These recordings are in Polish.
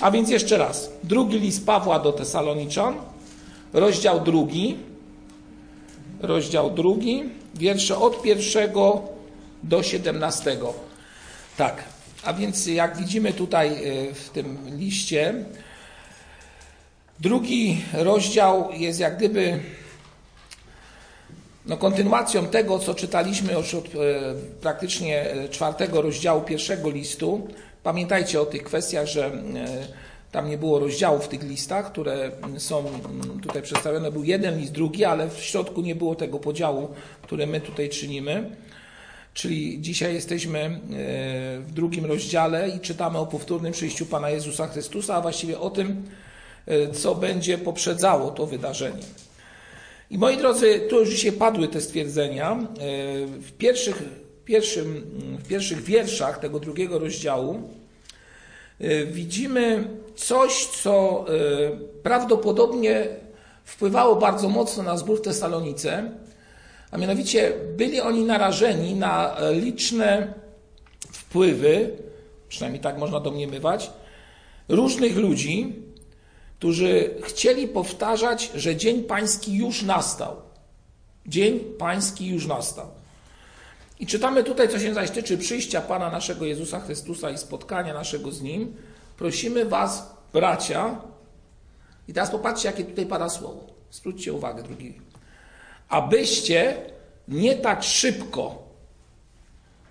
A więc jeszcze raz. Drugi list Pawła do Tesaloniczan, rozdział drugi, rozdział drugi, wiersze od pierwszego do siedemnastego. Tak, a więc jak widzimy tutaj y, w tym liście, drugi rozdział jest jak gdyby no, kontynuacją tego, co czytaliśmy już od e, praktycznie e, czwartego rozdziału pierwszego listu. Pamiętajcie o tych kwestiach, że e, tam nie było rozdziałów w tych listach, które są tutaj przedstawione. Był jeden list, drugi, ale w środku nie było tego podziału, który my tutaj czynimy. Czyli dzisiaj jesteśmy e, w drugim rozdziale i czytamy o powtórnym przyjściu Pana Jezusa Chrystusa, a właściwie o tym, e, co będzie poprzedzało to wydarzenie. I moi drodzy, tu już dzisiaj padły te stwierdzenia. W pierwszych, pierwszym, w pierwszych wierszach tego drugiego rozdziału widzimy coś, co prawdopodobnie wpływało bardzo mocno na zbór w Tesalonice, a mianowicie byli oni narażeni na e, liczne wpływy, przynajmniej tak można domniemywać, różnych ludzi, którzy chcieli powtarzać, że Dzień Pański już nastał. Dzień Pański już nastał. I czytamy tutaj, co się zaś tyczy przyjścia Pana naszego Jezusa Chrystusa i spotkania naszego z Nim. Prosimy Was, bracia, i teraz popatrzcie, jakie tutaj pada słowo. Zwróćcie uwagę, drugi abyście nie tak szybko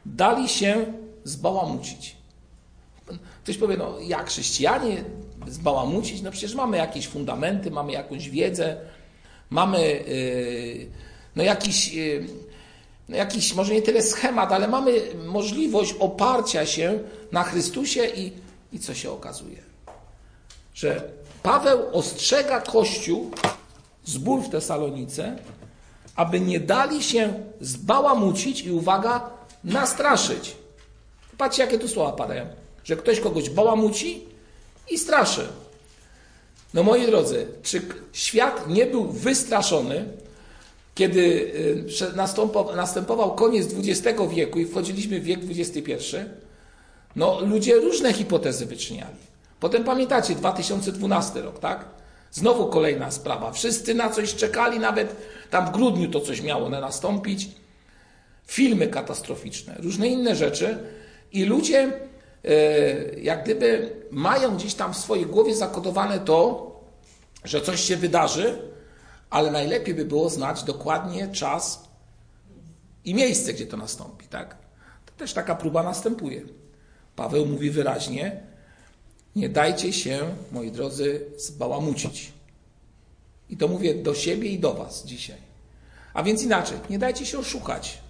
dali się zbałamucić. Ktoś powie, no jak chrześcijanie zbałamucić? No przecież mamy jakieś fundamenty, mamy jakąś wiedzę, mamy yy, no jakiś, yy, jakiś, może nie tyle schemat, ale mamy możliwość oparcia się na Chrystusie i, i co się okazuje? Że Paweł ostrzega Kościół, zbór w Tesalonice, aby nie dali się zbałamucić i uwaga, nastraszyć. Patrzcie, jakie tu słowa padają. Że ktoś kogoś bałamuci i straszy. No moi drodzy, czy świat nie był wystraszony, kiedy y, następował koniec XX wieku i wchodziliśmy w wiek XXI? No ludzie różne hipotezy wyczyniali. Potem pamiętacie, 2012 rok, tak? Znowu kolejna sprawa. Wszyscy na coś czekali, nawet tam w grudniu to coś miało nastąpić. Filmy katastroficzne, różne inne rzeczy. I ludzie, e, jak gdyby, mają gdzieś tam w swojej głowie zakodowane to, że coś się wydarzy, ale najlepiej by było znać dokładnie czas i miejsce, gdzie to nastąpi. Tak? To też taka próba następuje. Paweł mówi wyraźnie, nie dajcie się, moi drodzy, zbałamucić. I to mówię do siebie i do Was dzisiaj. A więc inaczej, nie dajcie się oszukać,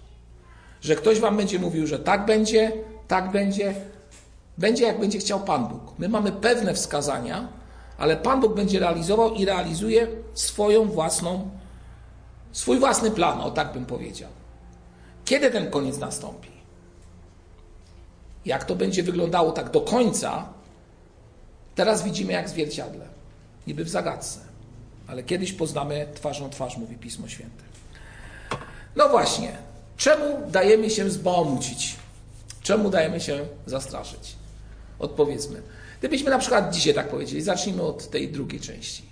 że ktoś Wam będzie mówił, że tak będzie, tak będzie, będzie jak będzie chciał Pan Bóg. My mamy pewne wskazania, ale Pan Bóg będzie realizował i realizuje swoją własną, swój własny plan, o tak bym powiedział. Kiedy ten koniec nastąpi? Jak to będzie wyglądało tak do końca, Teraz widzimy jak w zwierciadle, niby w zagadce, ale kiedyś poznamy twarzą twarz, mówi Pismo Święte. No właśnie, czemu dajemy się zbałamucić? Czemu dajemy się zastraszyć? Odpowiedzmy. Gdybyśmy na przykład dzisiaj tak powiedzieli, zacznijmy od tej drugiej części,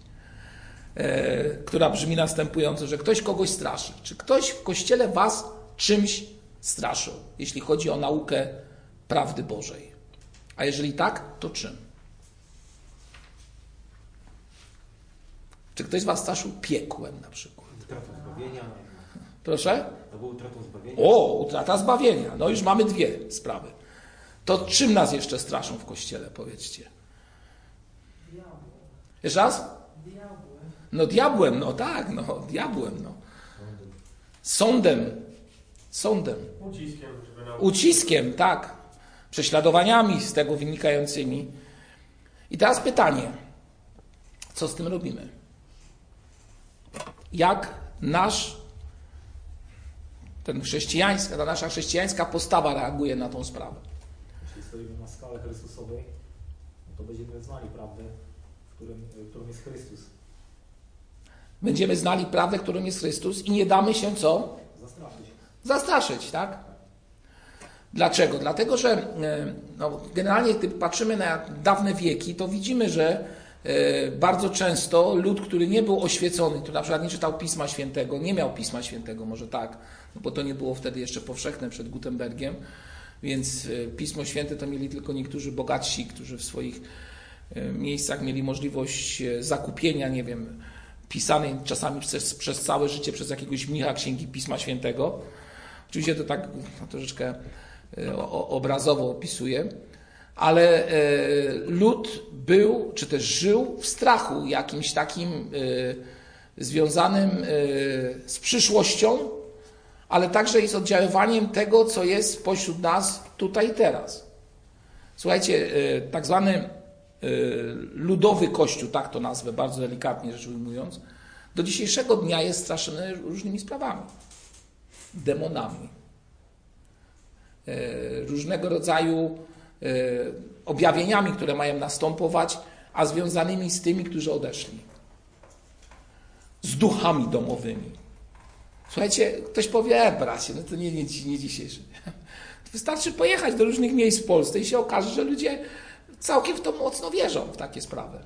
e, która brzmi następująco, że ktoś kogoś straszy. Czy ktoś w kościele was czymś straszył, jeśli chodzi o naukę prawdy Bożej? A jeżeli tak, to czym? Czy ktoś z Was straszył piekłem na przykład? Utratą zbawienia. Proszę? To było utratą zbawienia. O, utrata zbawienia. No już mamy dwie sprawy. To czym nas jeszcze straszą w kościele, powiedzcie? Diabłem. Jeszcze raz? Diabłem. No diabłem, no tak, no diabłem, no. Sądem. Sądem. Uciskiem. Uciskiem, tak. Prześladowaniami z tego wynikającymi. I teraz pytanie. Co z tym robimy? jak nasz, ten chrześcijańska, ta nasza chrześcijańska postawa reaguje na tą sprawę. Stoimy na skale Chrystusowej, to będziemy znali prawdę, którym, którą jest Chrystus. Będziemy znali prawdę, którą jest Chrystus i nie damy się co? Zastraszyć. Zastraszyć, tak? Dlaczego? Dlatego, że e, no, generalnie gdy patrzymy na dawne wieki, to widzimy, że e, bardzo często lud, który nie był oświecony, który na przykład nie czytał Pisma Świętego, nie miał Pisma Świętego, może tak, no bo to nie było wtedy jeszcze powszechne przed Gutenbergiem, więc e, Pismo Święte to mieli tylko niektórzy bogatsi, którzy w swoich miejscach mieli możliwość zakupienia, nie wiem, pisanej czasami przez, przez całe życie przez jakiegoś mnicha Księgi Pisma Świętego. Oczywiście to tak no, troszeczkę E, obrazowo opisuje, ale e, lud był, czy też żył w strachu jakimś takim e, związanym z przyszłością, ale także z oddziaływaniem tego, co jest pośród nas tutaj i teraz. Słuchajcie, tak zwany ludowy kościół, tak to nazwę bardzo delikatnie rzecz ujmując, do dzisiejszego dnia jest straszony różnymi sprawami. Demonami, E, różnego rodzaju e, objawieniami, które mają następować, a związanymi z tymi, którzy odeszli. Z duchami domowymi. Słuchajcie, ktoś powie, e, bracie, no to nie, nie, nie dzisiejszy. Wystarczy pojechać do różnych miejsc w Polsce i się okaże, że ludzie całkiem w to mocno wierzą, w takie sprawy.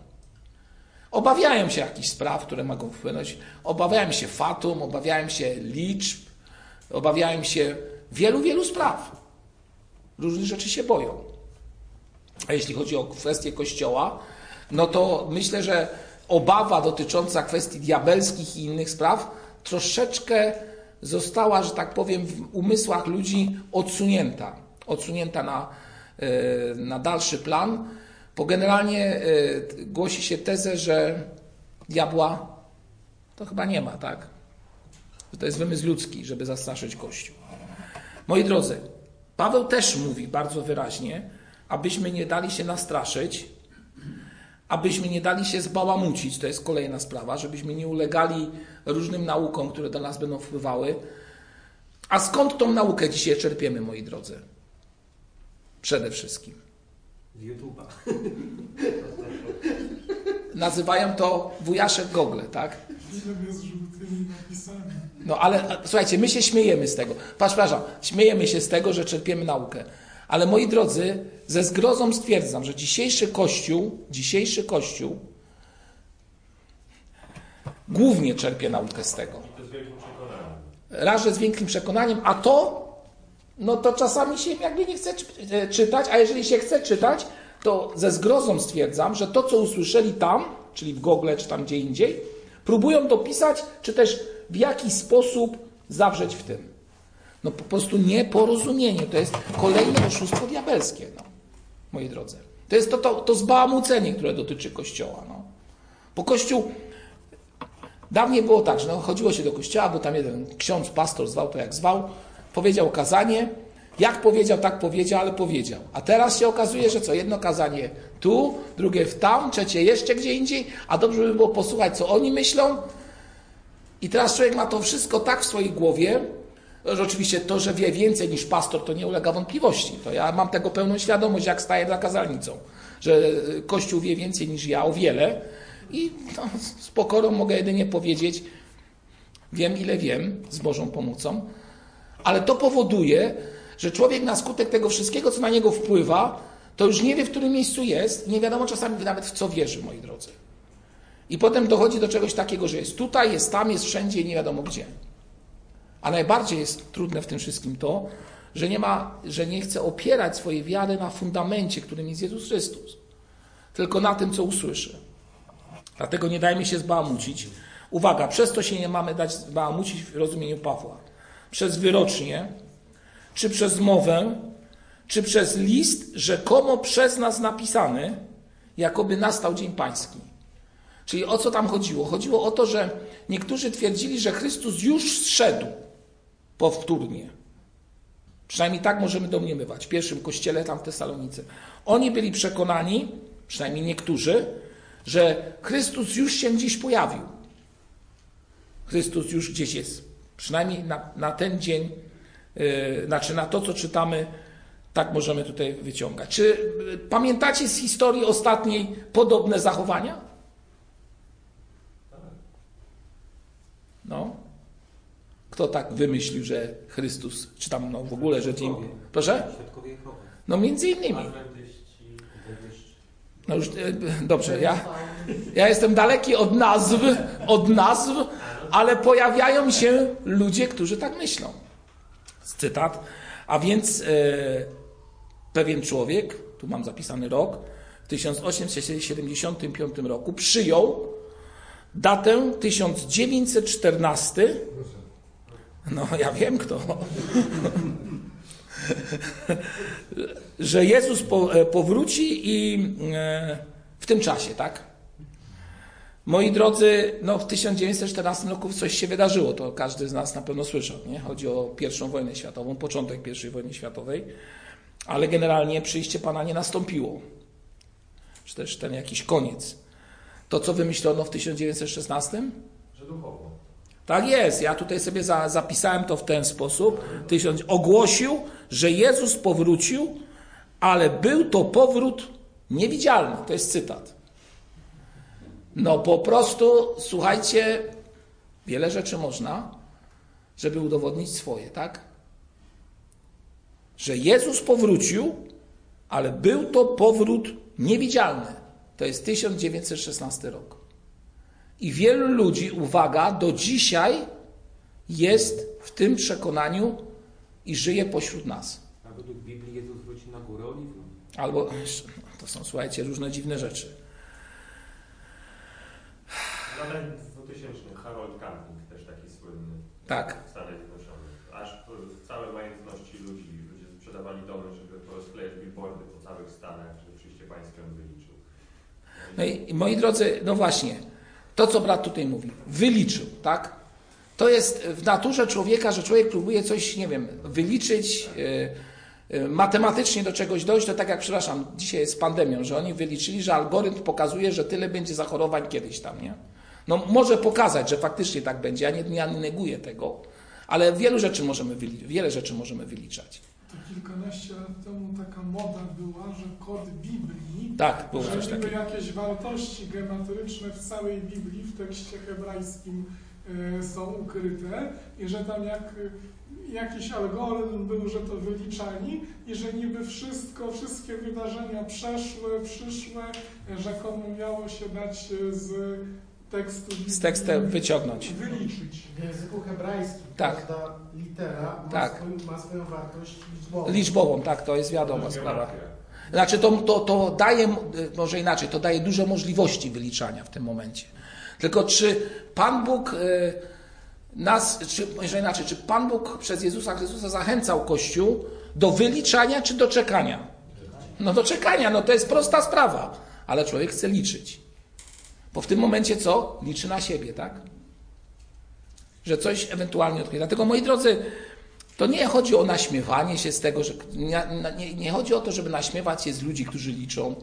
Obawiają się jakichś spraw, które mogą wpłynąć. Obawiają się fatum, obawiają się liczb, obawiają się wielu, wielu spraw różnych rzeczy się boją. A jeśli chodzi o kwestię Kościoła, no to myślę, że obawa dotycząca kwestii diabelskich i innych spraw troszeczkę została, że tak powiem, w umysłach ludzi odsunięta. Odsunięta na, e, na dalszy plan, bo generalnie e, głosi się tezę, że diabła to chyba nie ma, tak? To jest wymysł ludzki, żeby zastraszyć Kościół. Moi drodzy, Paweł też mówi bardzo wyraźnie, abyśmy nie dali się nastraszyć, abyśmy nie dali się zbałamucić, to jest kolejna sprawa, żebyśmy nie ulegali różnym naukom, które do nas będą wpływały. A skąd tą naukę dzisiaj czerpiemy, moi drodzy? Przede wszystkim. Z YouTube'a. Nazywają to wujaszek Google, tak? z żółtymi napisami. No ale słuchajcie, my się śmiejemy z tego. Przepraszam, śmiejemy się z tego, że czerpiemy naukę. Ale moi drodzy, ze zgrozą stwierdzam, że dzisiejszy Kościół, dzisiejszy Kościół głównie czerpie naukę z tego. Raz, że z większym przekonaniem, a to, no to czasami się jakby nie chce e, czytać, a jeżeli się chce czytać, to ze zgrozą stwierdzam, że to, co usłyszeli tam, czyli w Google, czy tam gdzie indziej, próbują dopisać, czy też w jaki sposób zawrzeć w tym. No po prostu nieporozumienie. To jest kolejne oszustwo diabelskie, no, moi drodzy. To jest to, to, to zbałamucenie, które dotyczy Kościoła. No. Bo Kościół... Dawniej było tak, że no, chodziło się do kościoła, bo tam jeden ksiądz, pastor, zwał to jak zwał, powiedział kazanie, jak powiedział, tak powiedział, ale powiedział. A teraz się okazuje, że co? Jedno kazanie tu, drugie w tam, trzecie jeszcze gdzie indziej, a dobrze by było posłuchać, co oni myślą, i teraz człowiek ma to wszystko tak w swojej głowie, oczywiście to, że wie więcej niż pastor, to nie ulega wątpliwości. To ja mam tego pełną świadomość, jak staję za kazalnicą, że Kościół wie więcej niż ja o wiele i no, z pokorą mogę jedynie powiedzieć, wiem ile wiem, z Bożą pomocą, ale to powoduje, że człowiek na skutek tego wszystkiego, co na niego wpływa, to już nie wie, w którym miejscu jest, nie wiadomo czasami nawet w co wierzy, moi drodzy. I potem dochodzi do czegoś takiego, że jest tutaj, jest tam, jest wszędzie, nie wiadomo gdzie. A najbardziej jest trudne w tym wszystkim to, że nie, ma, że nie chce opierać swojej wiary na fundamencie, którym jest Jezus Chrystus, tylko na tym, co usłyszy. Dlatego nie dajmy się zbałamucić. Uwaga, przez to się nie mamy dać zbałamucić w rozumieniu Pawła. Przez wyrocznie, czy przez mowę, czy przez list rzekomo przez nas napisany, jakoby nastał Dzień Pański. Czyli o co tam chodziło? Chodziło o to, że niektórzy twierdzili, że Chrystus już zszedł powtórnie. Przynajmniej tak możemy domniemywać w pierwszym kościele tam w Tesalonice. Oni byli przekonani, przynajmniej niektórzy, że Chrystus już się gdzieś pojawił. Chrystus już gdzieś jest. Przynajmniej na, na ten dzień, yy, znaczy na to, co czytamy, tak możemy tutaj wyciągać. Czy yy, pamiętacie z historii ostatniej podobne zachowania? Kto tak wymyślił, że Chrystus, czy tam no w ogóle, że dzień... Proszę? No między innymi. No już, e, dobrze, ja, ja jestem daleki od nazw, od nazw, ale pojawiają się ludzie, którzy tak myślą. Cytat. A więc e, pewien człowiek, tu mam zapisany rok, w 1875 roku przyjął datę 1914. No, ja wiem kto. że Jezus e, powróci i e, w tym czasie, tak? Moi drodzy, no w 1914 roku coś się wydarzyło, to każdy z nas na pewno słyszał, nie? Chodzi o pierwszą wojnę światową, początek pierwszej wojny światowej, ale generalnie przyjście Pana nie nastąpiło. Czy też ten jakiś koniec. To, co wymyślono w 1916? Że duchowo. Tak jest. Ja tutaj sobie za, zapisałem to w ten sposób. Tysiąc, ogłosił, że Jezus powrócił, ale był to powrót niewidzialny. To jest cytat. No po prostu, słuchajcie, wiele rzeczy można, żeby udowodnić swoje, tak? Że Jezus powrócił, ale był to powrót niewidzialny. To jest 1916 rok. I wielu ludzi, uwaga, do dzisiaj jest w tym przekonaniu i żyje pośród nas. A według Biblii Jezus wróci na górę oliwną. Albo to są, słuchajcie, różne dziwne rzeczy. Nawet 2000 Harold Camping też taki słynny Tak. w Stanach Zjednoczonych. Aż w całe majątności ludzi, ludzie sprzedawali domy, żeby porozklejać billboardy po całych Stanach, że przyjście pańskie on wyliczył. No i moi drodzy, no właśnie, to co brat tutaj mówi, wyliczył, tak? To jest w naturze człowieka, że człowiek próbuje coś, nie wiem, wyliczyć, yy, matematycznie do czegoś dojść, to tak jak, przepraszam, dzisiaj jest pandemią, że oni wyliczyli, że algorytm pokazuje, że tyle będzie zachorowań kiedyś tam, nie? No może pokazać, że faktycznie tak będzie, ja nie, nie neguję tego, ale wielu rzeczy możemy wiele rzeczy możemy wyliczać. To kilkanaście lat temu taka moda była, że kod Biblii, Tak, było że niby jakieś wartości geometryczne w całej Biblii, w tekście hebrajskim e, są ukryte i że tam jak jakiś algorytm był, że to wyliczali i że niby wszystko, wszystkie wydarzenia przeszłe, przyszłe, rzekomo miało się dać z tekstu Z tekstem wyciągnąć. wyliczyć. W języku hebrajskim Tak. każda litera ma, Tak. swój, ma swoją wartość liczbową. Liczbową, tak, to jest wiadoma sprawa. Znaczy to, to, to daje, może inaczej, to daje dużo możliwości wyliczania w tym momencie. Tylko czy Pan Bóg y, nas, czy może inaczej, czy Pan Bóg przez Jezusa Chrystusa zachęcał Kościół do wyliczania czy do czekania? No do czekania, no to jest prosta sprawa, ale człowiek chce liczyć. Bo w tym momencie co? Liczy na siebie, tak? Że coś ewentualnie odkryje. Dlatego moi drodzy, to nie chodzi o naśmiewanie się z tego, że nie, nie, nie chodzi o to, żeby naśmiewać się z ludzi, którzy liczą,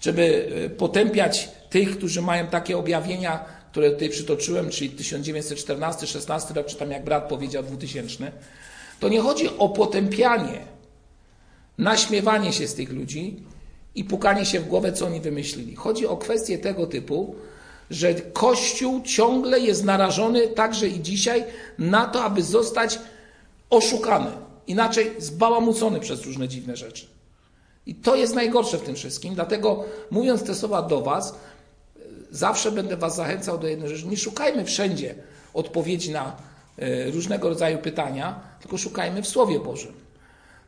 żeby y, potępiać tych, którzy mają takie objawienia, które tutaj przytoczyłem, czyli 1914, 16 rok, czy tam jak brat powiedział 2000. To nie chodzi o potępianie, naśmiewanie się z tych ludzi i pukanie się w głowę, co oni wymyślili. Chodzi o kwestię tego typu, że Kościół ciągle jest narażony, także i dzisiaj, na to, aby zostać oszukany, inaczej zbałamucony przez różne dziwne rzeczy. I to jest najgorsze w tym wszystkim, dlatego mówiąc te słowa do Was, zawsze będę Was zachęcał do jednej rzeczy. Nie szukajmy wszędzie odpowiedzi na e, różnego rodzaju pytania, tylko szukajmy w Słowie Bożym.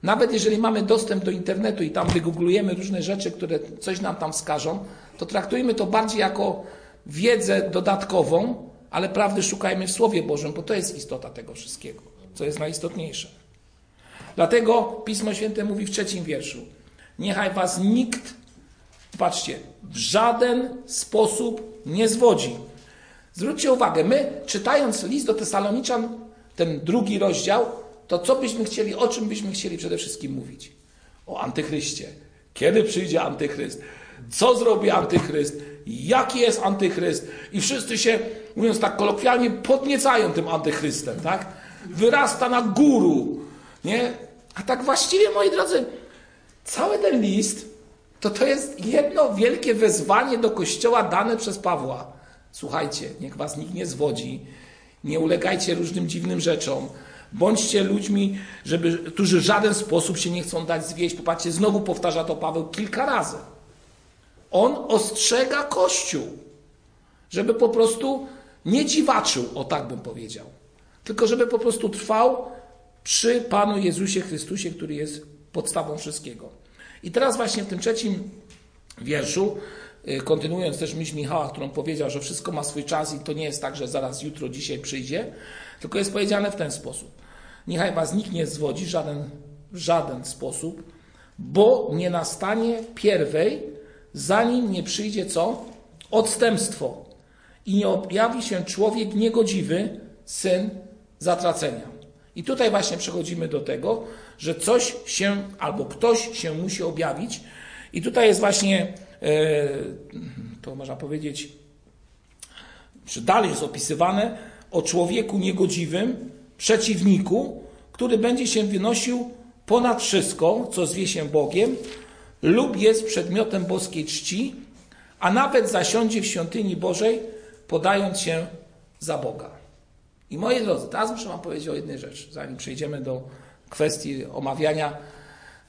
Nawet jeżeli mamy dostęp do internetu i tam wygooglujemy różne rzeczy, które coś nam tam wskażą, to traktujmy to bardziej jako wiedzę dodatkową, ale prawdy szukajmy w Słowie Bożym, bo to jest istota tego wszystkiego, co jest najistotniejsze. Dlatego Pismo Święte mówi w trzecim wierszu: Niechaj was nikt, patrzcie, w żaden sposób nie zwodzi. Zwróćcie uwagę, my czytając list do Tesaloniczan, ten drugi rozdział, to co byśmy chcieli, o czym byśmy chcieli przede wszystkim mówić? O antychryście. Kiedy przyjdzie antychryst? Co zrobi antychryst? Jaki jest antychryst? I wszyscy się, mówiąc tak kolokwialnie, podniecają tym antychrystem, tak? Wyrasta na guru, nie? A tak właściwie, moi drodzy, cały ten list to to jest jedno wielkie wezwanie do Kościoła dane przez Pawła. Słuchajcie, niech was nikt nie zwodzi Nie ulegajcie różnym dziwnym rzeczom. Bądźcie ludźmi, żeby, którzy w żaden sposób się nie chcą dać zwieść. Popatrzcie, znowu powtarza to Paweł kilka razy. On ostrzega Kościół, żeby po prostu nie dziwaczył, o tak bym powiedział, tylko żeby po prostu trwał przy Panu Jezusie Chrystusie, który jest podstawą wszystkiego. I teraz właśnie w tym trzecim wierszu, y, kontynuując też myśl Michała, którą powiedział, że wszystko ma swój czas i to nie jest tak, że zaraz jutro, dzisiaj przyjdzie, tylko jest powiedziane w ten sposób. Niechaj was nikt nie zwodzi żaden, żaden sposób, bo nie nastanie pierwej, zanim nie przyjdzie co? Odstępstwo. I nie objawi się człowiek niegodziwy, syn zatracenia. I tutaj właśnie przechodzimy do tego, że coś się albo ktoś się musi objawić. I tutaj jest właśnie, e, to można powiedzieć, że dalej jest opisywane o człowieku niegodziwym, przeciwniku, który będzie się wynosił ponad wszystko, co zwie się Bogiem, lub jest przedmiotem boskiej czci, a nawet zasiądzie w świątyni Bożej, podając się za Boga. I moi drodzy, teraz muszę Wam powiedzieć o jednej rzeczy, zanim przejdziemy do kwestii omawiania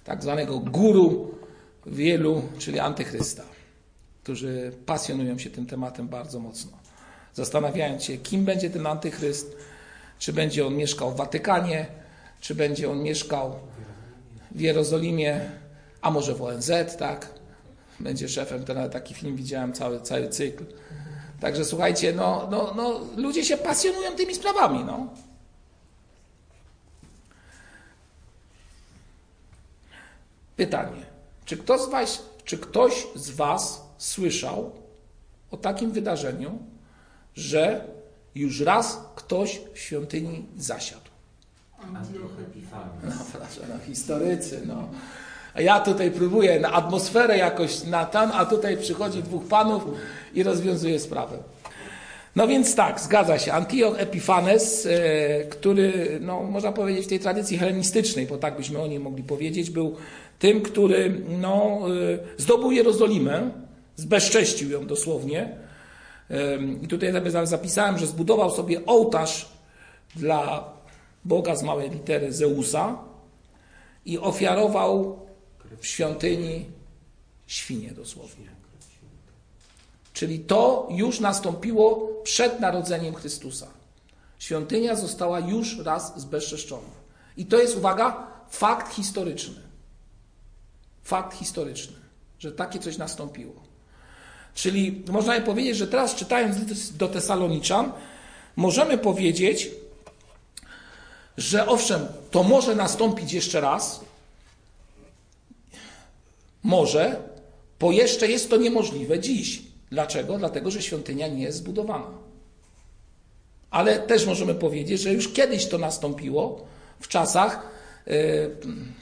tak zwanego guru wielu, czyli antychrysta, którzy pasjonują się tym tematem bardzo mocno. Zastanawiając się, kim będzie ten antychryst, czy będzie on mieszkał w Watykanie, czy będzie on mieszkał w Jerozolimie, a może w ONZ, tak? Będzie szefem, to nawet taki film widziałem, cały, cały cykl. Także słuchajcie, no, no, no, ludzie się pasjonują tymi sprawami, no. Pytanie. Czy ktoś, z was, czy ktoś z Was słyszał o takim wydarzeniu, że już raz ktoś w świątyni zasiadł? Antioch Epifanes. No proszę, no historycy, no. A ja tutaj próbuję na atmosferę jakoś na tam, a tutaj przychodzi dwóch panów i rozwiązuje sprawę. No więc tak, zgadza się. Antioch Epifanes, e, który, no, można powiedzieć, w tej tradycji helenistycznej, bo tak byśmy o nim mogli powiedzieć, był tym, który no, e, zdobył Jerozolimę, zbezcześcił ją dosłownie. I tutaj sobie zapisałem, że zbudował sobie ołtarz dla Boga z małej litery Zeusa i ofiarował w świątyni świnie dosłownie. Czyli to już nastąpiło przed narodzeniem Chrystusa. Świątynia została już raz zbezczeszczona. I to jest, uwaga, fakt historyczny. Fakt historyczny, że takie coś nastąpiło. Czyli można powiedzieć, że teraz czytając do Tesaloniczan, możemy powiedzieć, że owszem, to może nastąpić jeszcze raz, może, bo jeszcze jest to niemożliwe dziś. Dlaczego? Dlatego, że świątynia nie jest zbudowana. Ale też możemy powiedzieć, że już kiedyś to nastąpiło w czasach y,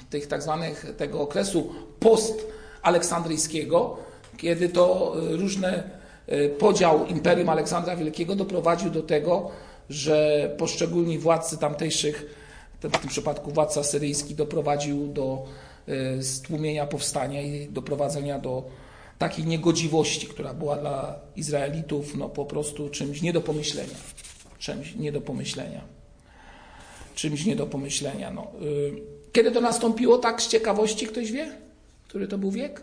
tych tak zwanych tego okresu post-aleksandryjskiego, kiedy to różne y, podział Imperium Aleksandra Wielkiego doprowadził do tego, że poszczególni władcy tamtejszych, w tym przypadku władca syryjski, doprowadził do y, stłumienia powstania i doprowadzenia do takiej niegodziwości, która była dla Izraelitów no, po prostu czymś nie do pomyślenia. Czymś nie do pomyślenia. Czymś nie do pomyślenia. No. Y, kiedy to nastąpiło, tak z ciekawości ktoś wie? Który to był wiek?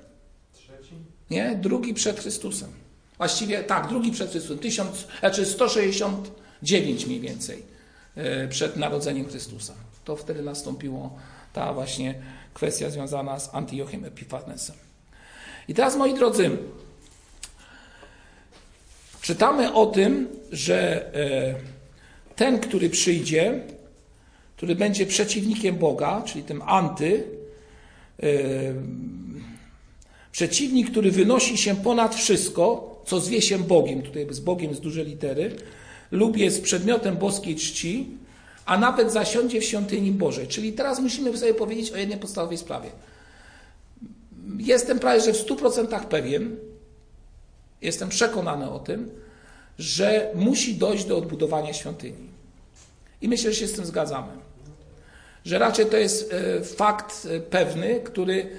Nie, drugi przed Chrystusem. Właściwie tak, drugi przed Chrystusem. 1000, znaczy 169 mniej więcej y, przed narodzeniem Chrystusa. To wtedy nastąpiło ta właśnie kwestia związana z Antiochem Epifanesem. I teraz, moi drodzy, czytamy o tym, że e, ten, który przyjdzie, który będzie przeciwnikiem Boga, czyli tym anty, e, przeciwnik, który wynosi się ponad wszystko, co zwie się Bogiem, tutaj z Bogiem z duże litery, lub jest przedmiotem boskiej czci, a nawet zasiądzie w świątyni Bożej. Czyli teraz musimy sobie powiedzieć o jednej podstawowej sprawie jestem prawie że w 100% pewien, jestem przekonany o tym, że musi dojść do odbudowania świątyni. I myślę, że się z tym zgadzamy. Że raczej to jest e, fakt e, pewny, który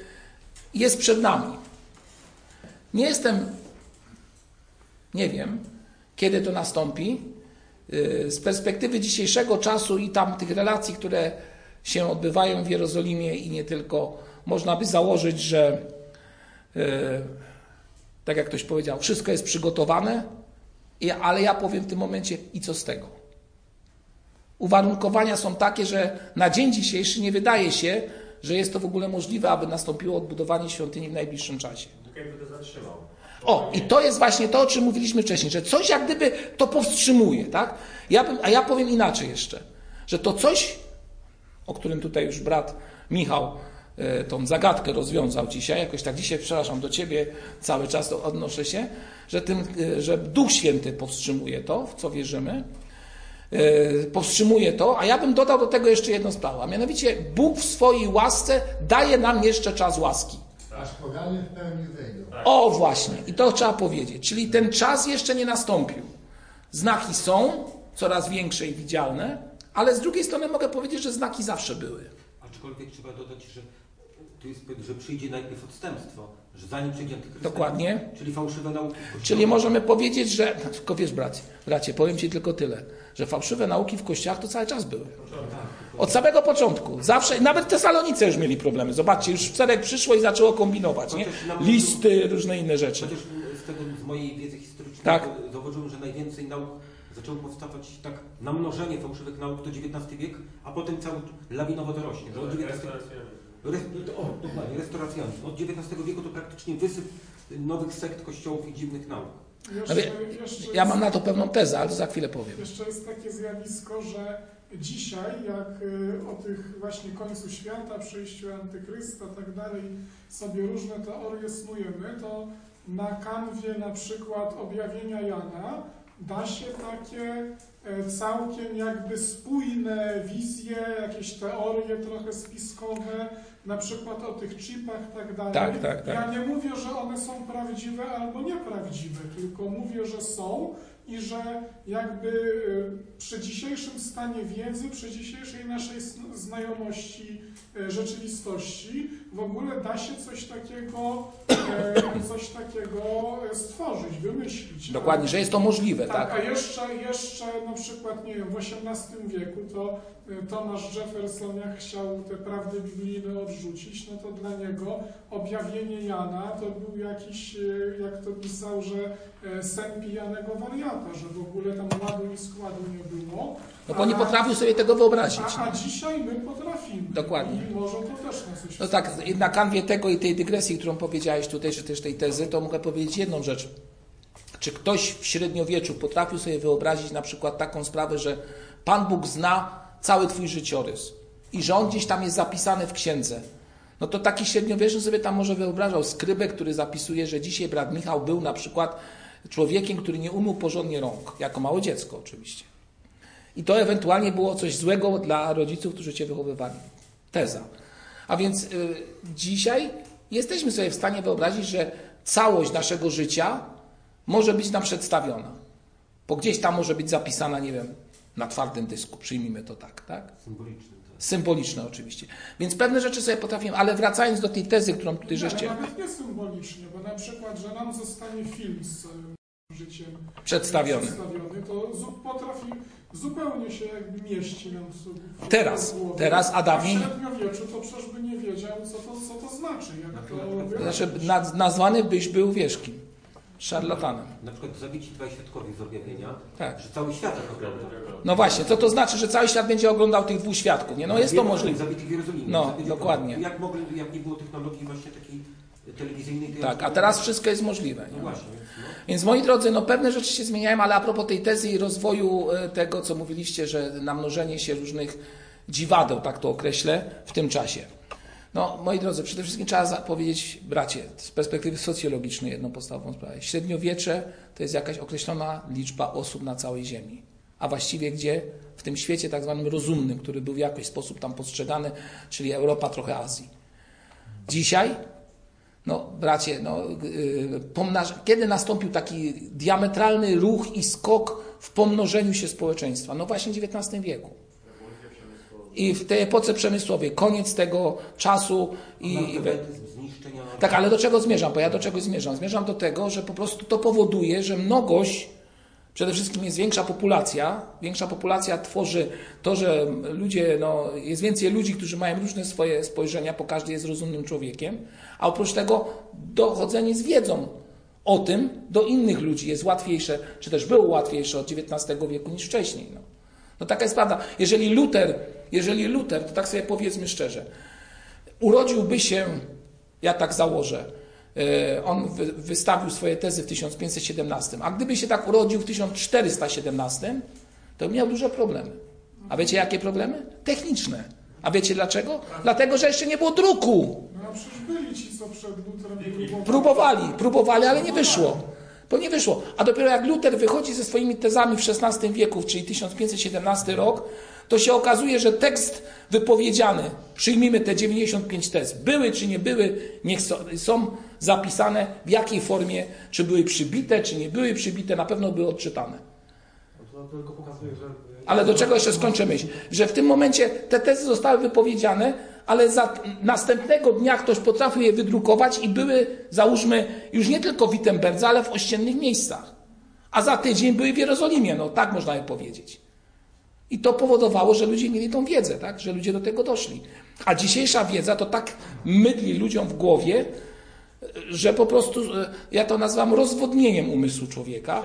jest przed nami. Nie jestem, nie wiem, kiedy to nastąpi. y, z perspektywy dzisiejszego czasu i tam tych relacji, które się odbywają w Jerozolimie i nie tylko, można by założyć, że y, tak jak ktoś powiedział, wszystko jest przygotowane, ale ja powiem w tym momencie i co z tego? Uwarunkowania są takie, że na dzień dzisiejszy nie wydaje się, że jest to w ogóle możliwe, aby nastąpiło odbudowanie świątyni w najbliższym czasie. Jakby to zatrzymał. O, i to jest właśnie to, o czym mówiliśmy wcześniej, że coś jak gdyby to powstrzymuje, tak? Ja bym, a ja powiem inaczej jeszcze, że to coś, o którym tutaj już brat Michał e, tą zagadkę rozwiązał dzisiaj, jakoś tak dzisiaj, przepraszam, do Ciebie cały czas to odnoszę się, że, tym, e, że Duch Święty powstrzymuje to, w co wierzymy, e, powstrzymuje to, a ja bym dodał do tego jeszcze jedną sprawę, a mianowicie Bóg w swojej łasce daje nam jeszcze czas łaski. Aż pogany w pełni wejdą. O właśnie, i to trzeba powiedzieć. Czyli ten czas jeszcze nie nastąpił. Znaki są coraz większe i widzialne, ale z drugiej strony mogę powiedzieć, że znaki zawsze były. Aczkolwiek trzeba dodać, że tu jest, że przyjdzie najpierw odstępstwo, że zanim przyjdzie Antychryst, Dokładnie. czyli fałszywe nauki. w Kościele. Czyli możemy powiedzieć, że. Tylko wiesz, bracie, bracie, powiem ci tylko tyle, że fałszywe nauki w kościołach to cały czas były. Od samego początku. Zawsze, nawet Tesalonice już mieli problemy. Zobaczcie, już Cerek przyszło i zaczęło kombinować, nie? Listy, różne inne rzeczy. Chociaż z tego, z mojej wiedzy historycznej Tak. zauważyłem, że najwięcej nauk zaczęło powstawać tak na mnożenie fałszywych nauk to XIX wiek, a potem cały lawinowo to rośnie. Że od XIX Restauracjami. Res, o, dokładnie, restauracjonizm. Od XIX wieku to praktycznie wysyp nowych sekt kościołów i dziwnych nauk. Jeszcze, jeszcze Ja mam na to pewną tezę, ale to za chwilę powiem. Jeszcze jest takie zjawisko, że dzisiaj, jak y, o tych właśnie końcu świata, przyjściu Antychrysta i tak dalej, sobie różne teorie snujemy, to na kanwie na przykład objawienia Jana da się takie e, całkiem jakby spójne wizje, jakieś teorie trochę spiskowe, na przykład o tych chipach i tak dalej. Tak, tak, tak. Ja nie mówię, że one są prawdziwe albo nieprawdziwe, tylko mówię, że są i że jakby y, przy dzisiejszym stanie wiedzy, przy dzisiejszej naszej znajomości e, rzeczywistości w ogóle da się coś takiego, e, coś takiego e, stworzyć, wymyślić. Dokładnie, że jest to możliwe, Tak, tak? a jeszcze, jeszcze na przykład, nie wiem, w XVIII wieku to y, Tomasz Jefferson jak chciał te prawdy biblijne odrzucić, no to dla niego objawienie Jana to był jakiś, y, jak to pisał, że e, sen pijanego wariata, że w ogóle tam ładu i składu nie było. No bo nie potrafił sobie tego wyobrazić. A, a dzisiaj my potrafimy. Dokładnie. I może to też na coś No tak, na kanwie tego i tej dygresji, którą powiedziałeś tutaj, czy też tej tezy, to mogę powiedzieć jedną rzecz. Czy ktoś w średniowieczu potrafił sobie wyobrazić na przykład taką sprawę, że Pan Bóg zna cały Twój życiorys i że On gdzieś tam jest zapisany w księdze? No to taki średniowieczny sobie tam może wyobrażał skrybę, który zapisuje, że dzisiaj brat Michał był na przykład człowiekiem, który nie umył porządnie rąk, jako małe dziecko oczywiście. I to ewentualnie było coś złego dla rodziców, którzy Cię wychowywali. Teza. A więc y, dzisiaj jesteśmy sobie w stanie wyobrazić, że całość naszego życia może być nam przedstawiona. Bo gdzieś tam może być zapisana, nie wiem, na twardym dysku. Przyjmijmy to tak, tak? Symbolicznym. Tak. Symboliczne oczywiście. Więc pewne rzeczy sobie potrafimy, ale wracając do tej tezy, którą tutaj żeście Nawet nie symbolicznie, bo na przykład, że nam zostanie film z życiem przedstawione. przedstawiony, to potrafi zupełnie się jakby mieści nam Teraz, głowie. teraz A Adamie, w średniowieczu to przecież by nie wiedział, co to, co to znaczy. Jak to znaczy naz- nazwany byś był, wiesz kim? Szarlatanem. Na przykład zabici dwaj świadkowie z objawienia, Tak. że cały świat tak ogląda. No właśnie, co to znaczy, że cały świat będzie oglądał tych dwóch świadków? Nie? No jest to możliwe. Zabitych w Jerozolimie. No, dokładnie. Jak, mogli, jak nie było technologii właśnie takiej telewizyjnej. to Tak, a teraz wszystko jest możliwe. No Nie? właśnie, więc no. Więc moi drodzy, no pewne rzeczy się zmieniają, ale a propos tej tezy i rozwoju e, tego, co mówiliście, że namnożenie się różnych dziwadeł, tak to określę, w tym czasie. No, moi drodzy, przede wszystkim trzeba powiedzieć, bracie, z perspektywy socjologicznej jedną podstawową sprawę. Średniowiecze to jest jakaś określona liczba osób na całej Ziemi. A właściwie gdzie? W tym świecie tak zwanym rozumnym, który był w jakiś sposób tam postrzegany, czyli Europa, trochę Azji. Dzisiaj no, bracie, no, pomnaż... kiedy nastąpił taki diametralny ruch i skok w pomnożeniu się społeczeństwa? No właśnie w XIX wieku. I w tej epoce przemysłowej, koniec tego czasu i... i. Tak, ale do czego zmierzam? Bo ja do czegoś zmierzam. Zmierzam do tego, że po prostu to powoduje, że mnogość Przede wszystkim jest większa populacja. Większa populacja tworzy to, że ludzie, no, jest więcej ludzi, którzy mają różne swoje spojrzenia, bo każdy jest rozumnym człowiekiem. A oprócz tego dochodzenie z wiedzą o tym do innych ludzi jest łatwiejsze, czy też było łatwiejsze od XIX wieku niż wcześniej. No, no taka jest prawda. Jeżeli Luter, jeżeli Luter, to tak sobie powiedzmy szczerze, urodziłby się, ja tak założę, on wy- wystawił swoje tezy w 1517, a gdyby się tak urodził w 1417, to miał duże problemy. A wiecie jakie problemy? Techniczne. A wiecie dlaczego? Dlatego, że jeszcze nie było druku. No a przecież byli ci, co przed Lutrem próbowali. Próbowali, ale nie wyszło. Bo nie wyszło. A dopiero jak Luter wychodzi ze swoimi tezami w XVI wieku, czyli 1517 rok, to się okazuje, że tekst wypowiedziany, przyjmijmy te 95 tez, były czy nie były, niech so- są zapisane w jakiej formie, czy były przybite, czy nie były przybite, na pewno były odczytane. No pokazuje, że... Ale do czego jeszcze skończę myśl? Że w tym momencie te tezy zostały wypowiedziane, ale za następnego dnia ktoś potrafił je wydrukować i były, załóżmy, już nie tylko w Wittenberdze, ale w ościennych miejscach. A za tydzień były w Jerozolimie, no tak można je powiedzieć. I to powodowało, że ludzie mieli tą wiedzę, tak? że ludzie do tego doszli. A dzisiejsza wiedza to tak mydli ludziom w głowie, że po prostu, e, ja to nazywam rozwodnieniem umysłu człowieka.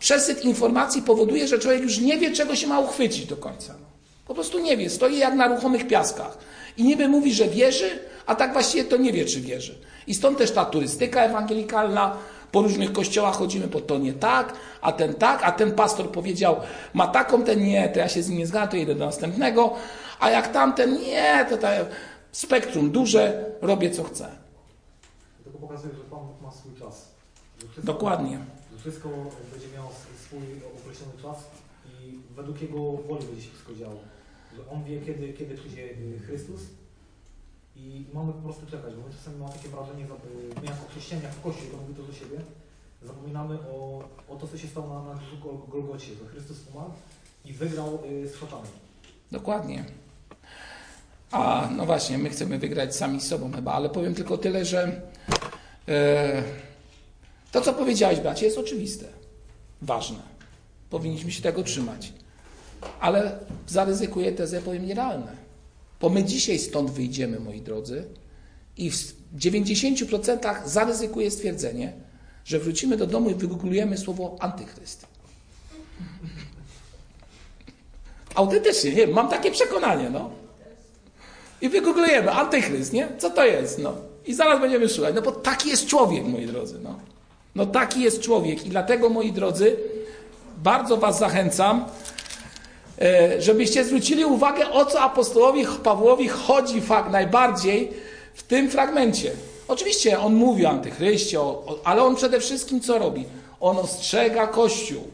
Przesyt informacji. Powoduje, że człowiek już nie wie, czego się ma uchwycić do końca. Po prostu nie wie, stoi jak na ruchomych piaskach. I niby mówi, że wierzy, a tak właściwie to nie wie, czy wierzy. I stąd też ta turystyka ewangelikalna. Po różnych kościołach chodzimy, bo to nie tak, a ten tak, a ten pastor powiedział, ma taką, ten nie, to ja się z nim nie zgadzam, to idę do następnego, a jak tamten nie, to ta spektrum duże, robię co chcę. Tylko pokazuje, że Pan Bóg ma swój czas. Wszystko, Dokładnie. Że wszystko będzie miało swój określony czas i według Jego woli będzie się wszystko działo. Że On wie, kiedy, kiedy przyjdzie y, Chrystus i mamy po prostu czekać, bo my czasami mamy takie wrażenie, że y, my jako chrześcijanie, jako Kościół, to mówię to do siebie, zapominamy o, o to, co się stało na, na Golgocie, że Chrystus umarł i wygrał y, z szatanem. Dokładnie. A no właśnie, my chcemy wygrać sami z sobą chyba, ale powiem tylko tyle, że e, to, co powiedziałeś, bracie, jest oczywiste, ważne. Powinniśmy się tego trzymać. Ale zaryzykuję tezę, powiem nierealne. Bo my dzisiaj stąd wyjdziemy, moi drodzy, i w 90% zaryzykuję stwierdzenie, że wrócimy do domu i wygooglujemy słowo antychryst. Autentycznie, nie, mam takie przekonanie, no. I wygooglujemy, antychryst, nie? Co to jest, no. I zaraz będziemy szukać, no bo taki jest człowiek, moi drodzy, no. No taki jest człowiek i dlatego, moi drodzy, bardzo was zachęcam, e, żebyście zwrócili uwagę, o co apostołowi Pawłowi chodzi fakt najbardziej w tym fragmencie. Oczywiście on mówi o antychryście, ale on przede wszystkim co robi? On ostrzega Kościół.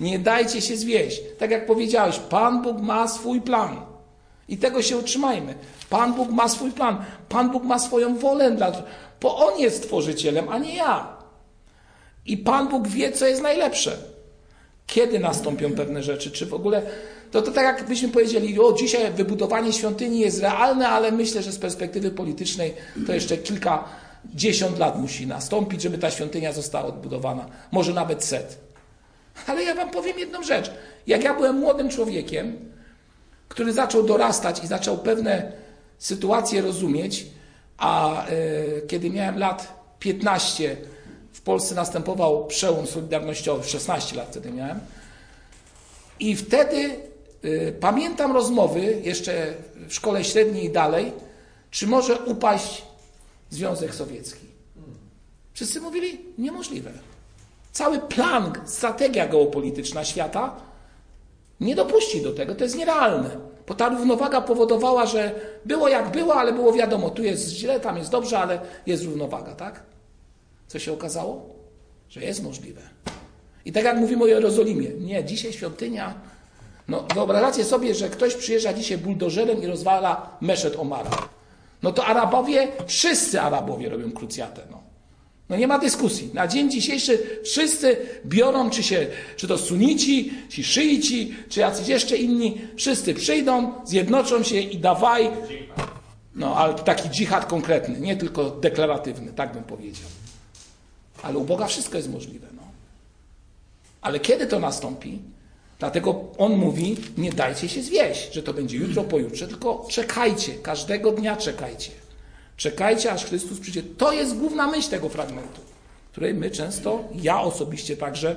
Nie dajcie się zwieść. Tak jak powiedziałeś, Pan Bóg ma swój plan. I tego się utrzymajmy. Pan Bóg ma swój plan. Pan Bóg ma swoją wolę, bo On jest stworzycielem, a nie ja. I Pan Bóg wie, co jest najlepsze. Kiedy nastąpią pewne rzeczy, czy w ogóle. To, to tak jakbyśmy powiedzieli, o dzisiaj wybudowanie świątyni jest realne, ale myślę, że z perspektywy politycznej to jeszcze kilka dziesiąt lat musi nastąpić, żeby ta świątynia została odbudowana. Może nawet set. Ale ja wam powiem jedną rzecz. Jak ja byłem młodym człowiekiem, który zaczął dorastać i zaczął pewne sytuacje rozumieć, a e, kiedy miałem lat 15, w Polsce następował przełom solidarnościowy, 16 lat wtedy miałem. I wtedy e, pamiętam rozmowy jeszcze w szkole średniej i dalej, czy może upaść Związek Sowiecki. Wszyscy mówili, niemożliwe. Cały plan, strategia geopolityczna świata nie dopuści do tego, to jest nierealne. Bo ta równowaga powodowała, że było jak było, ale było wiadomo, tu jest źle, tam jest dobrze, ale jest równowaga, tak? Co się okazało? Że jest możliwe. I tak jak mówimy o Jerozolimie, nie, dzisiaj świątynia. No, wyobrażacie sobie, że ktoś przyjeżdża dzisiaj buldożerem i rozwala Meszet Omara. No to Arabowie, wszyscy Arabowie robią krucjatę. No. No nie ma dyskusji. Na dzień dzisiejszy wszyscy biorą, czy, się, czy to sunici, ci szyici, czy jacyś jeszcze inni, wszyscy przyjdą, zjednoczą się i dawaj. No, ale taki dżihad konkretny, nie tylko deklaratywny, tak bym powiedział. Ale u Boga wszystko jest możliwe. No. Ale kiedy to nastąpi? Dlatego on mówi, nie dajcie się zwieść, że to będzie jutro, pojutrze, tylko czekajcie, każdego dnia czekajcie. Czekajcie, aż Chrystus przyjdzie. To jest główna myśl tego fragmentu, której my często, ja osobiście także,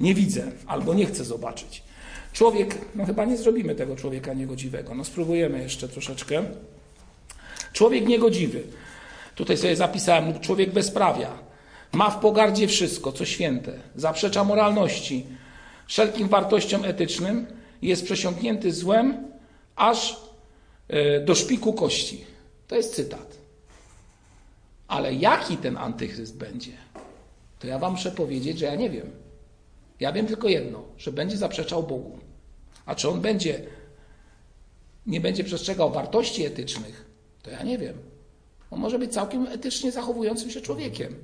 nie widzę albo nie chcę zobaczyć. Człowiek, no chyba nie zrobimy tego człowieka niegodziwego. No spróbujemy jeszcze troszeczkę. Człowiek niegodziwy. Tutaj sobie zapisałem, człowiek bezprawia. Ma w pogardzie wszystko, co święte. Zaprzecza moralności, wszelkim wartościom etycznym. Jest przesiąknięty złem, aż e, do szpiku kości. To jest cytat. Ale jaki ten antychryst będzie? To ja wam muszę powiedzieć, że ja nie wiem. Ja wiem tylko jedno, że będzie zaprzeczał Bogu. A czy on będzie, nie będzie przestrzegał wartości etycznych, to ja nie wiem. On może być całkiem etycznie zachowującym się człowiekiem.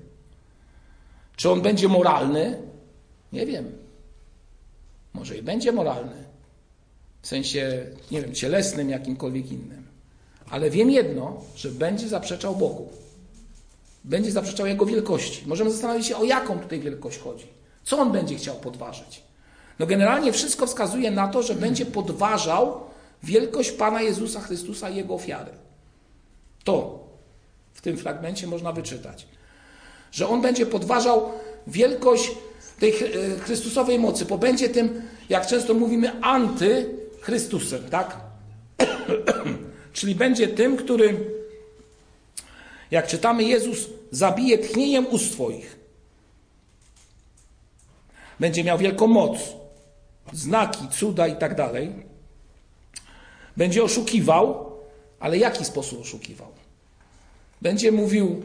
Czy on będzie moralny? Nie wiem. Może i będzie moralny. W sensie, nie wiem, cielesnym, jakimkolwiek innym. Ale wiem jedno, że będzie zaprzeczał Bogu. Będzie zaprzeczał Jego wielkości. Możemy zastanowić się, o jaką tutaj wielkość chodzi. Co on będzie chciał podważyć? No generalnie wszystko wskazuje na to, że będzie podważał wielkość Pana Jezusa Chrystusa i Jego ofiary. To w tym fragmencie można wyczytać. Że on będzie podważał wielkość tej Chrystusowej mocy, bo będzie tym, jak często mówimy, antychrystusem, tak? Czyli będzie tym, który, jak czytamy, Jezus zabije tchnieniem ust Twoich. Będzie miał wielką moc, znaki, cuda i tak dalej. Będzie oszukiwał, ale jaki sposób oszukiwał? Będzie mówił,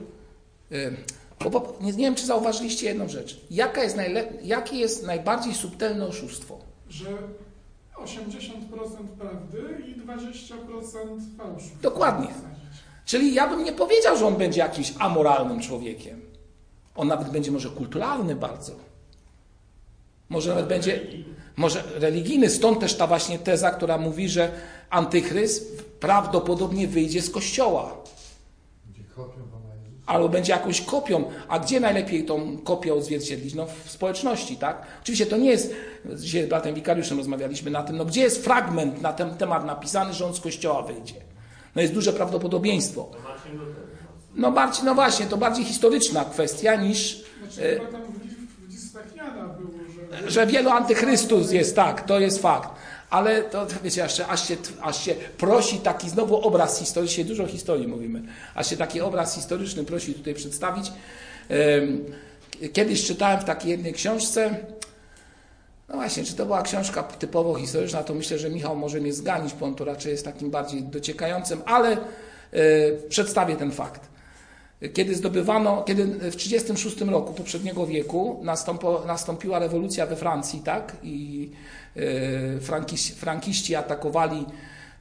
bo, bo, nie, nie, wiem, czy zauważyliście jedną rzecz. Jaka jest najle, jakie jest najbardziej subtelne oszustwo? Że 80% prawdy i 20% fałszu. Dokładnie. Czyli ja bym nie powiedział, że on będzie jakimś amoralnym człowiekiem. On nawet będzie może kulturalny bardzo. Może nawet będzie może religijny. Stąd też ta właśnie teza, która mówi, że antychryst prawdopodobnie wyjdzie z kościoła. Będzie kopią. Albo będzie jakąś kopią. A gdzie najlepiej tą kopię odzwierciedlić? No w społeczności, tak? Oczywiście to nie jest, dzisiaj z bratem wikariuszem rozmawialiśmy na tym, no gdzie jest fragment na ten temat napisany, że on z kościoła wyjdzie? No jest duże prawdopodobieństwo. No, bardziej, no właśnie, to bardziej historyczna kwestia niż, Znaczy, chyba tam w, w było, że... że wielu antychrystów jest, tak, to jest fakt. Ale to, wiecie, aż się, aż, się, aż się prosi taki znowu obraz historyczny, dużo historii mówimy, aż się taki obraz historyczny prosi tutaj przedstawić. Kiedyś czytałem w takiej jednej książce, no właśnie, czy to była książka typowo historyczna, to myślę, że Michał może mnie zganić, bo on to raczej jest takim bardziej dociekającym, ale e, przedstawię ten fakt. Kiedy zdobywano, kiedy w 1936 roku poprzedniego wieku nastąpiła rewolucja we Francji, tak? I e, frankiści, frankiści atakowali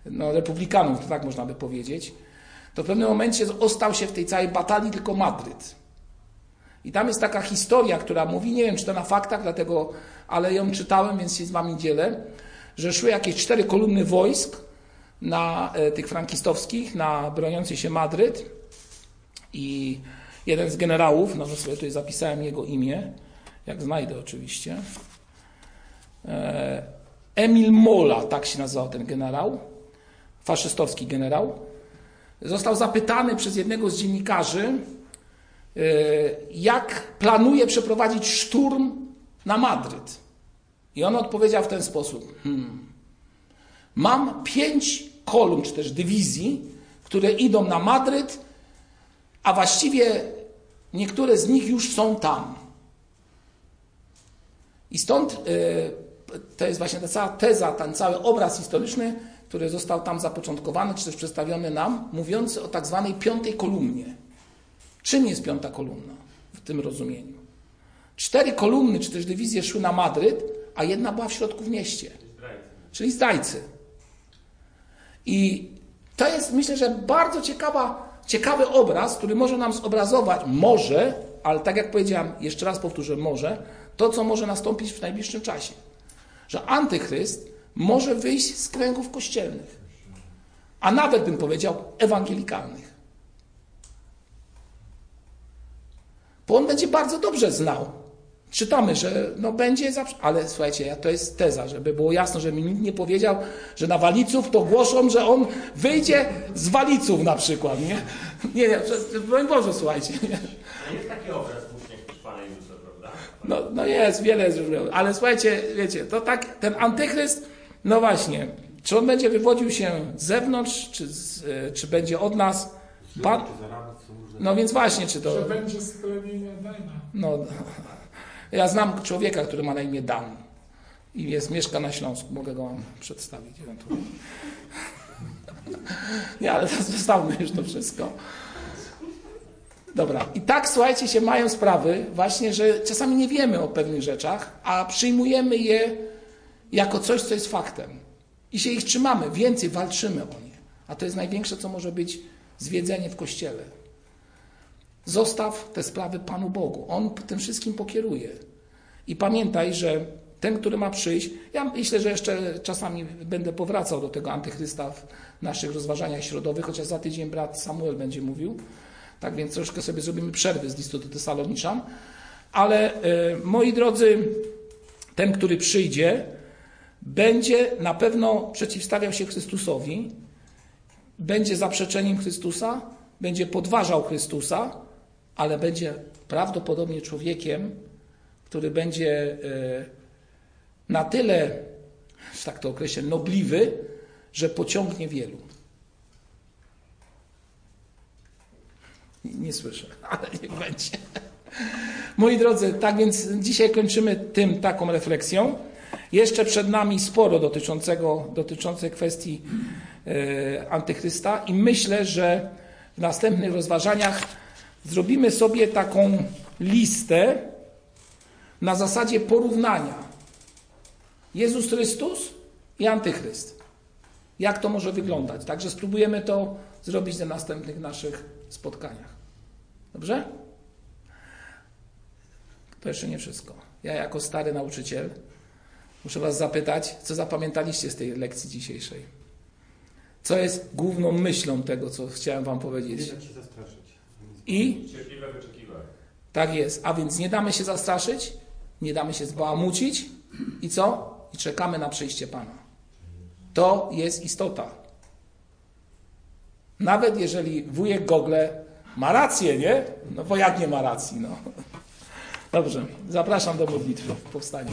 no, republikanów, tak można by powiedzieć, to w pewnym momencie ostał się w tej całej batalii tylko Madryt. I tam jest taka historia, która mówi, nie wiem czy to na faktach, dlatego, ale ją czytałem, więc się z wami dzielę, że szły jakieś cztery kolumny wojsk na e, tych frankistowskich, na broniący się Madryt i jeden z generałów, no że sobie tutaj zapisałem jego imię, jak znajdę oczywiście, e, Emil Mola, tak się nazywał ten generał, faszystowski generał, został zapytany przez jednego z dziennikarzy, jak planuje przeprowadzić szturm na Madryt. I on odpowiedział w ten sposób: hmm, Mam pięć kolumn, czy też dywizji, które idą na Madryt, a właściwie niektóre z nich już są tam. I stąd to jest właśnie ta cała teza, ten cały obraz historyczny, który został tam zapoczątkowany, czy też przedstawiony nam, mówiący o tak zwanej piątej kolumnie. Czym jest piąta kolumna w tym rozumieniu? Cztery kolumny, czy też dywizje szły na Madryt, a jedna była w środku w mieście. Czyli zdrajcy. I to jest, myślę, że bardzo ciekawa, ciekawy obraz, który może nam zobrazować, może, ale tak jak powiedziałem, jeszcze raz powtórzę, może, to, co może nastąpić w najbliższym czasie. Że antychryst może wyjść z kręgów kościelnych, a nawet bym powiedział ewangelikalnych. Bo on będzie bardzo dobrze znał, czytamy, że no będzie zawsze, ale słuchajcie, ja- to jest teza, żeby było jasno, żeby mi nikt nie powiedział, że na waliców to głoszą, że on wyjdzie z waliców na przykład, nie? Nie, nie, broń Boże, słuchajcie, nie? Jest taki obraz też Pana Jezusa, prawda? No, no jest, wiele jest różnych, ale słuchajcie, wiecie, to tak, ten antychryst, no właśnie, czy on będzie wywodził się z zewnątrz, czy, z, e, czy będzie od nas? Pan, no więc właśnie, czy to... Że będzie z plemienia Dana. No, ja znam człowieka, który ma na imię Dan i jest, mieszka na Śląsku. Mogę go wam przedstawić ewentualnie. Nie, ale zostawmy już to wszystko. Dobra. I tak, słuchajcie, się mają sprawy właśnie, że czasami nie wiemy o pewnych rzeczach, a przyjmujemy je jako coś, co jest faktem. I się ich trzymamy, więcej walczymy o nie. A to jest największe, co może być zwiedzenie w Kościele. Zostaw te sprawy Panu Bogu. On tym wszystkim pokieruje. I pamiętaj, że ten, który ma przyjść, ja myślę, że jeszcze czasami będę powracał do tego antychrysta w naszych rozważaniach środowych, chociaż za tydzień brat Samuel będzie mówił. Tak więc troszkę sobie zrobimy przerwy z listu do Tesaloniczan. Ale e, moi drodzy, ten, który przyjdzie, będzie na pewno przeciwstawiał się Chrystusowi, będzie zaprzeczeniem Chrystusa, będzie podważał Chrystusa, ale będzie prawdopodobnie człowiekiem, który będzie e, na tyle, tak to określę, nobliwy, że pociągnie wielu. Nie, słyszę, ale niech będzie. Moi drodzy, tak więc dzisiaj kończymy tym taką refleksją. Jeszcze przed nami sporo dotyczącego, dotyczące kwestii e, antychrysta i myślę, że w następnych rozważaniach zrobimy sobie taką listę na zasadzie porównania Jezus Chrystus i Antychryst. Jak to może wyglądać? Także spróbujemy to zrobić na następnych naszych spotkaniach. Dobrze? To jeszcze nie wszystko. Ja jako stary nauczyciel muszę Was zapytać, co zapamiętaliście z tej lekcji dzisiejszej? Co jest główną myślą tego, co chciałem Wam powiedzieć? Nie da się zastraszyć. I Cierpliwe wyczekiwanie. tak jest. A więc nie damy się zastraszyć, nie damy się zbałamucić i co? I czekamy na przyjście Pana. To jest istota. Nawet jeżeli wujek Gogle ma rację, nie? No bo jak nie ma racji, no. Dobrze, zapraszam do modlitwy. Powstanie.